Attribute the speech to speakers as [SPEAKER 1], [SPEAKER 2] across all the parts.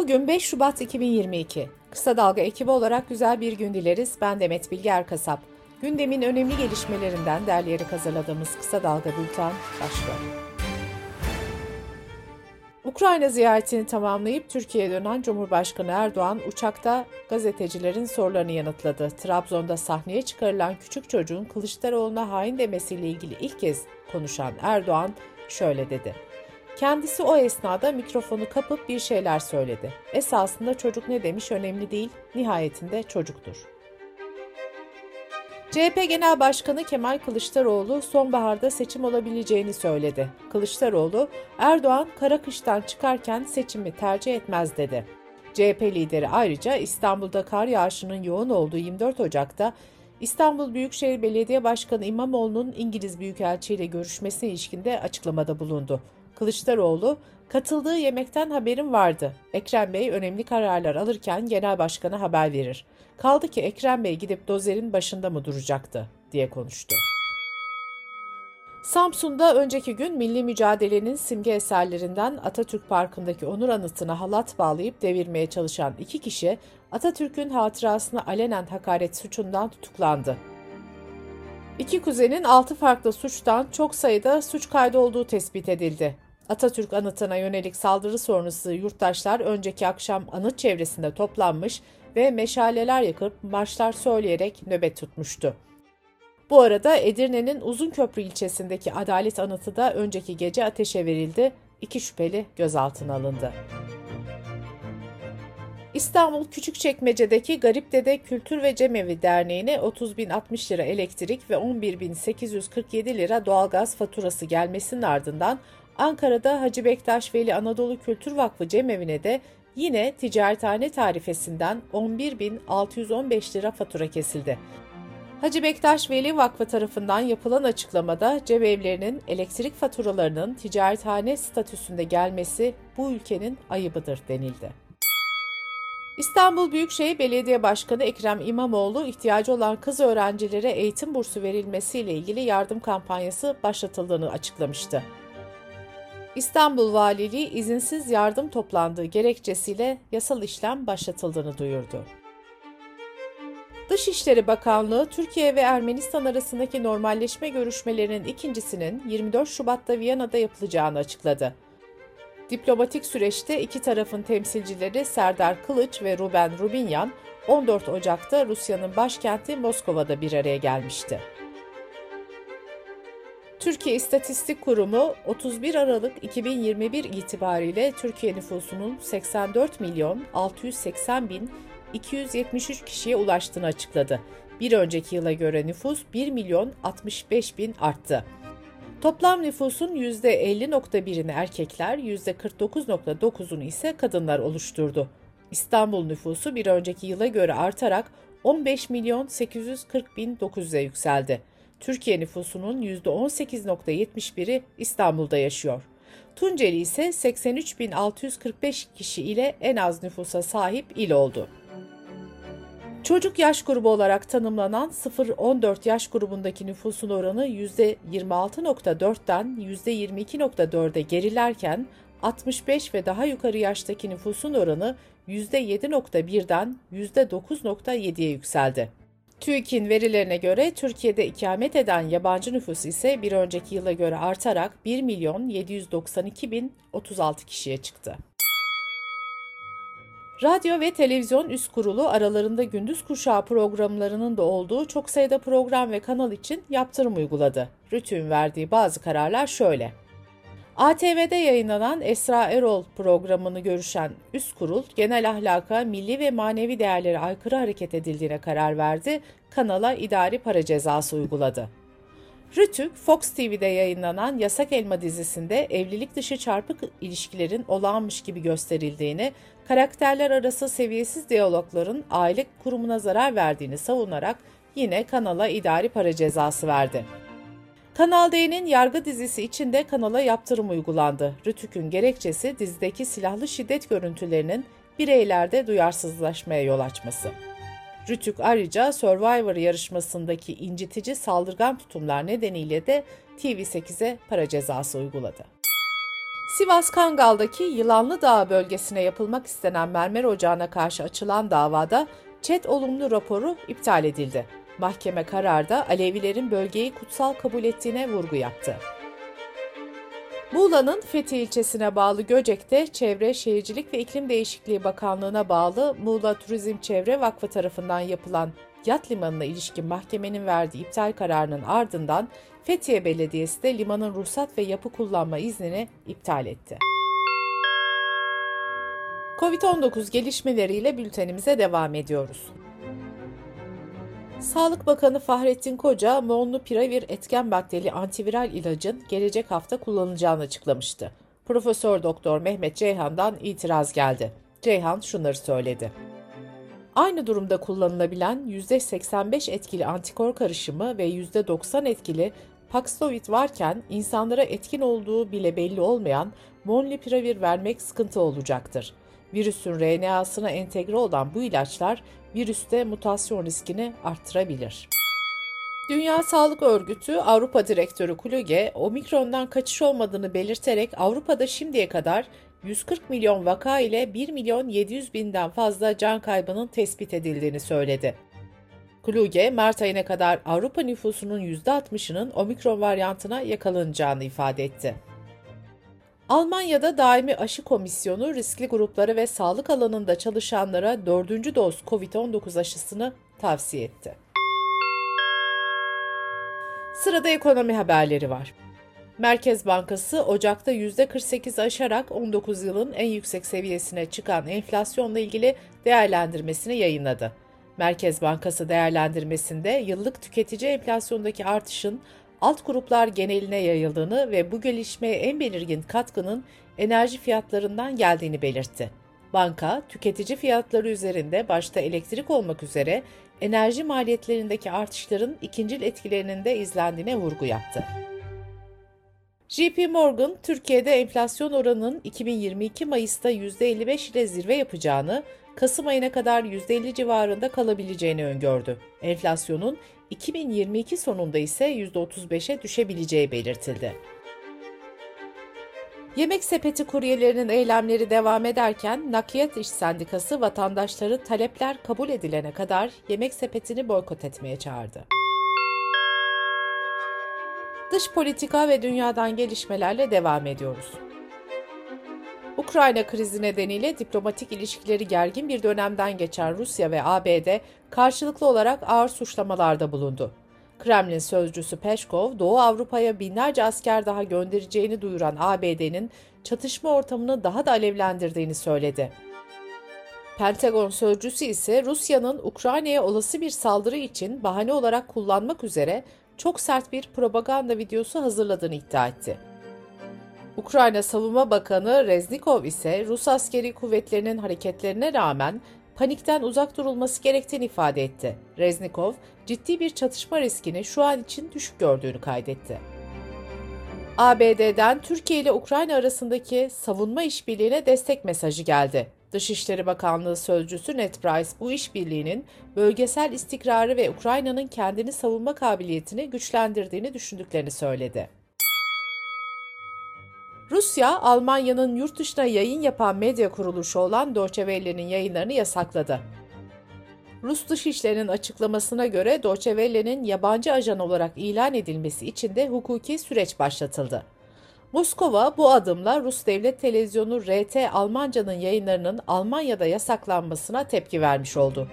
[SPEAKER 1] Bugün 5 Şubat 2022. Kısa Dalga ekibi olarak güzel bir gün dileriz. Ben Demet Bilge Erkasap. Gündemin önemli gelişmelerinden derleyerek hazırladığımız Kısa Dalga Bülten başlıyor. Ukrayna ziyaretini tamamlayıp Türkiye'ye dönen Cumhurbaşkanı Erdoğan uçakta gazetecilerin sorularını yanıtladı. Trabzon'da sahneye çıkarılan küçük çocuğun Kılıçdaroğlu'na hain demesiyle ilgili ilk kez konuşan Erdoğan şöyle dedi. Kendisi o esnada mikrofonu kapıp bir şeyler söyledi. Esasında çocuk ne demiş önemli değil, nihayetinde çocuktur. CHP Genel Başkanı Kemal Kılıçdaroğlu sonbaharda seçim olabileceğini söyledi. Kılıçdaroğlu, Erdoğan kara kıştan çıkarken seçimi tercih etmez dedi. CHP lideri ayrıca İstanbul'da kar yağışının yoğun olduğu 24 Ocak'ta İstanbul Büyükşehir Belediye Başkanı İmamoğlu'nun İngiliz Büyükelçi ile görüşmesine ilişkinde açıklamada bulundu. Kılıçdaroğlu, katıldığı yemekten haberim vardı. Ekrem Bey önemli kararlar alırken genel başkana haber verir. Kaldı ki Ekrem Bey gidip dozerin başında mı duracaktı diye konuştu. Samsun'da önceki gün milli mücadelenin simge eserlerinden Atatürk Parkı'ndaki onur anıtına halat bağlayıp devirmeye çalışan iki kişi Atatürk'ün hatırasına alenen hakaret suçundan tutuklandı. İki kuzenin altı farklı suçtan çok sayıda suç kaydı olduğu tespit edildi. Atatürk anıtına yönelik saldırı sonrası yurttaşlar önceki akşam anıt çevresinde toplanmış ve meşaleler yakıp marşlar söyleyerek nöbet tutmuştu. Bu arada Edirne'nin Uzunköprü ilçesindeki Adalet Anıtı da önceki gece ateşe verildi. İki şüpheli gözaltına alındı. İstanbul Küçükçekmece'deki Garip Dede Kültür ve Cemevi Derneği'ne 30.060 lira elektrik ve 11.847 lira doğalgaz faturası gelmesinin ardından Ankara'da Hacı Bektaş Veli Anadolu Kültür Vakfı Cemevi'ne de yine ticarethane tarifesinden 11.615 lira fatura kesildi. Hacı Bektaş Veli Vakfı tarafından yapılan açıklamada cemevlerinin elektrik faturalarının ticarethane statüsünde gelmesi bu ülkenin ayıbıdır denildi. İstanbul Büyükşehir Belediye Başkanı Ekrem İmamoğlu ihtiyacı olan kız öğrencilere eğitim bursu verilmesiyle ilgili yardım kampanyası başlatıldığını açıklamıştı. İstanbul Valiliği izinsiz yardım toplandığı gerekçesiyle yasal işlem başlatıldığını duyurdu. Dışişleri Bakanlığı, Türkiye ve Ermenistan arasındaki normalleşme görüşmelerinin ikincisinin 24 Şubat'ta Viyana'da yapılacağını açıkladı. Diplomatik süreçte iki tarafın temsilcileri Serdar Kılıç ve Ruben Rubinyan 14 Ocak'ta Rusya'nın başkenti Moskova'da bir araya gelmişti. Türkiye İstatistik Kurumu 31 Aralık 2021 itibariyle Türkiye nüfusunun 84 milyon 680 bin 273 kişiye ulaştığını açıkladı. Bir önceki yıla göre nüfus 1 milyon 65 bin arttı. Toplam nüfusun %50.1'ini erkekler, %49.9'unu ise kadınlar oluşturdu. İstanbul nüfusu bir önceki yıla göre artarak 15 milyon 840 bin 900'e yükseldi. Türkiye nüfusunun %18.71'i İstanbul'da yaşıyor. Tunceli ise 83.645 kişi ile en az nüfusa sahip il oldu. Çocuk yaş grubu olarak tanımlanan 0-14 yaş grubundaki nüfusun oranı %26.4'ten %22.4'e gerilerken 65 ve daha yukarı yaştaki nüfusun oranı %7.1'den %9.7'ye yükseldi. TÜİK'in verilerine göre Türkiye'de ikamet eden yabancı nüfus ise bir önceki yıla göre artarak 1 milyon 792 bin 36 kişiye çıktı. Radyo ve Televizyon Üst Kurulu aralarında gündüz kuşağı programlarının da olduğu çok sayıda program ve kanal için yaptırım uyguladı. RTÜK'ün verdiği bazı kararlar şöyle. ATV'de yayınlanan Esra Erol programını görüşen üst kurul, genel ahlaka, milli ve manevi değerlere aykırı hareket edildiğine karar verdi, kanala idari para cezası uyguladı. Rütük, Fox TV'de yayınlanan Yasak Elma dizisinde evlilik dışı çarpık ilişkilerin olağanmış gibi gösterildiğini, karakterler arası seviyesiz diyalogların aile kurumuna zarar verdiğini savunarak yine kanala idari para cezası verdi. Kanal D'nin yargı dizisi için de kanala yaptırım uygulandı. Rütük'ün gerekçesi dizideki silahlı şiddet görüntülerinin bireylerde duyarsızlaşmaya yol açması. Rütük ayrıca Survivor yarışmasındaki incitici saldırgan tutumlar nedeniyle de TV8'e para cezası uyguladı. Sivas Kangal'daki Yılanlı Dağ bölgesine yapılmak istenen mermer ocağına karşı açılan davada ÇED olumlu raporu iptal edildi. Mahkeme kararda Alevilerin bölgeyi kutsal kabul ettiğine vurgu yaptı. Muğla'nın Fethi ilçesine bağlı Göcek'te Çevre, Şehircilik ve İklim Değişikliği Bakanlığı'na bağlı Muğla Turizm Çevre Vakfı tarafından yapılan yat limanına ilişkin mahkemenin verdiği iptal kararının ardından Fethiye Belediyesi de limanın ruhsat ve yapı kullanma iznini iptal etti. Covid-19 gelişmeleriyle bültenimize devam ediyoruz. Sağlık Bakanı Fahrettin Koca, Molnupiravir etken maddeli antiviral ilacın gelecek hafta kullanılacağını açıklamıştı. Profesör Doktor Mehmet Ceyhan'dan itiraz geldi. Ceyhan şunları söyledi. Aynı durumda kullanılabilen %85 etkili antikor karışımı ve %90 etkili Paxlovid varken insanlara etkin olduğu bile belli olmayan Molnupiravir vermek sıkıntı olacaktır. Virüsün RNA'sına entegre olan bu ilaçlar virüste mutasyon riskini arttırabilir. Dünya Sağlık Örgütü Avrupa Direktörü Kluge, omikrondan kaçış olmadığını belirterek Avrupa'da şimdiye kadar 140 milyon vaka ile 1 milyon 700 binden fazla can kaybının tespit edildiğini söyledi. Kluge, Mart ayına kadar Avrupa nüfusunun %60'ının omikron varyantına yakalanacağını ifade etti. Almanya'da daimi aşı komisyonu riskli grupları ve sağlık alanında çalışanlara dördüncü doz COVID-19 aşısını tavsiye etti. Sırada ekonomi haberleri var. Merkez Bankası Ocak'ta %48 aşarak 19 yılın en yüksek seviyesine çıkan enflasyonla ilgili değerlendirmesini yayınladı. Merkez Bankası değerlendirmesinde yıllık tüketici enflasyondaki artışın alt gruplar geneline yayıldığını ve bu gelişmeye en belirgin katkının enerji fiyatlarından geldiğini belirtti. Banka, tüketici fiyatları üzerinde başta elektrik olmak üzere enerji maliyetlerindeki artışların ikincil etkilerinin de izlendiğine vurgu yaptı. JP Morgan, Türkiye'de enflasyon oranının 2022 Mayıs'ta %55 ile zirve yapacağını, Kasım ayına kadar %50 civarında kalabileceğini öngördü. Enflasyonun 2022 sonunda ise %35'e düşebileceği belirtildi. Yemek sepeti kuryelerinin eylemleri devam ederken Nakliyat İş Sendikası vatandaşları talepler kabul edilene kadar yemek sepetini boykot etmeye çağırdı. Dış politika ve dünyadan gelişmelerle devam ediyoruz. Ukrayna krizi nedeniyle diplomatik ilişkileri gergin bir dönemden geçen Rusya ve ABD karşılıklı olarak ağır suçlamalarda bulundu. Kremlin sözcüsü Peşkov, Doğu Avrupa'ya binlerce asker daha göndereceğini duyuran ABD'nin çatışma ortamını daha da alevlendirdiğini söyledi. Pentagon sözcüsü ise Rusya'nın Ukrayna'ya olası bir saldırı için bahane olarak kullanmak üzere çok sert bir propaganda videosu hazırladığını iddia etti. Ukrayna Savunma Bakanı Reznikov ise Rus askeri kuvvetlerinin hareketlerine rağmen panikten uzak durulması gerektiğini ifade etti. Reznikov, ciddi bir çatışma riskini şu an için düşük gördüğünü kaydetti. ABD'den Türkiye ile Ukrayna arasındaki savunma işbirliğine destek mesajı geldi. Dışişleri Bakanlığı sözcüsü Ned Price bu işbirliğinin bölgesel istikrarı ve Ukrayna'nın kendini savunma kabiliyetini güçlendirdiğini düşündüklerini söyledi. Rusya, Almanya'nın yurt dışına yayın yapan medya kuruluşu olan Deutsche Welle'nin yayınlarını yasakladı. Rus Dışişleri'nin açıklamasına göre Deutsche Welle'nin yabancı ajan olarak ilan edilmesi için de hukuki süreç başlatıldı. Moskova bu adımla Rus Devlet Televizyonu RT Almanca'nın yayınlarının Almanya'da yasaklanmasına tepki vermiş oldu.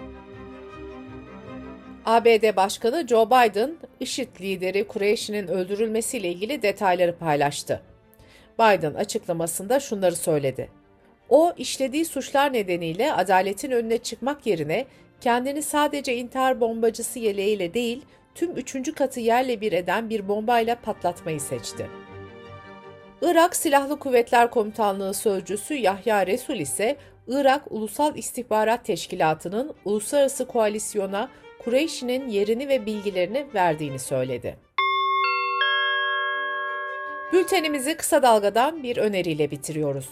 [SPEAKER 1] ABD Başkanı Joe Biden, IŞİD lideri Kureyşi'nin öldürülmesiyle ilgili detayları paylaştı. Biden açıklamasında şunları söyledi. O, işlediği suçlar nedeniyle adaletin önüne çıkmak yerine kendini sadece intihar bombacısı yeleğiyle değil, tüm üçüncü katı yerle bir eden bir bombayla patlatmayı seçti. Irak Silahlı Kuvvetler Komutanlığı Sözcüsü Yahya Resul ise Irak Ulusal İstihbarat Teşkilatı'nın uluslararası koalisyona Kureyş'in yerini ve bilgilerini verdiğini söyledi. Bültenimizi kısa dalgadan bir öneriyle bitiriyoruz.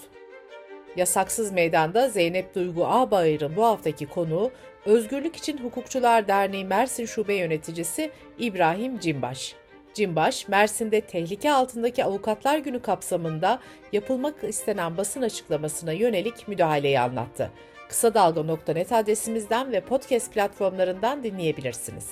[SPEAKER 1] Yasaksız Meydan'da Zeynep Duygu Ağbayır'ın bu haftaki konuğu Özgürlük İçin Hukukçular Derneği Mersin Şube Yöneticisi İbrahim Cimbaş. Cimbaş, Mersin'de tehlike altındaki avukatlar günü kapsamında yapılmak istenen basın açıklamasına yönelik müdahaleyi anlattı. Kısa Dalga.net adresimizden ve podcast platformlarından dinleyebilirsiniz.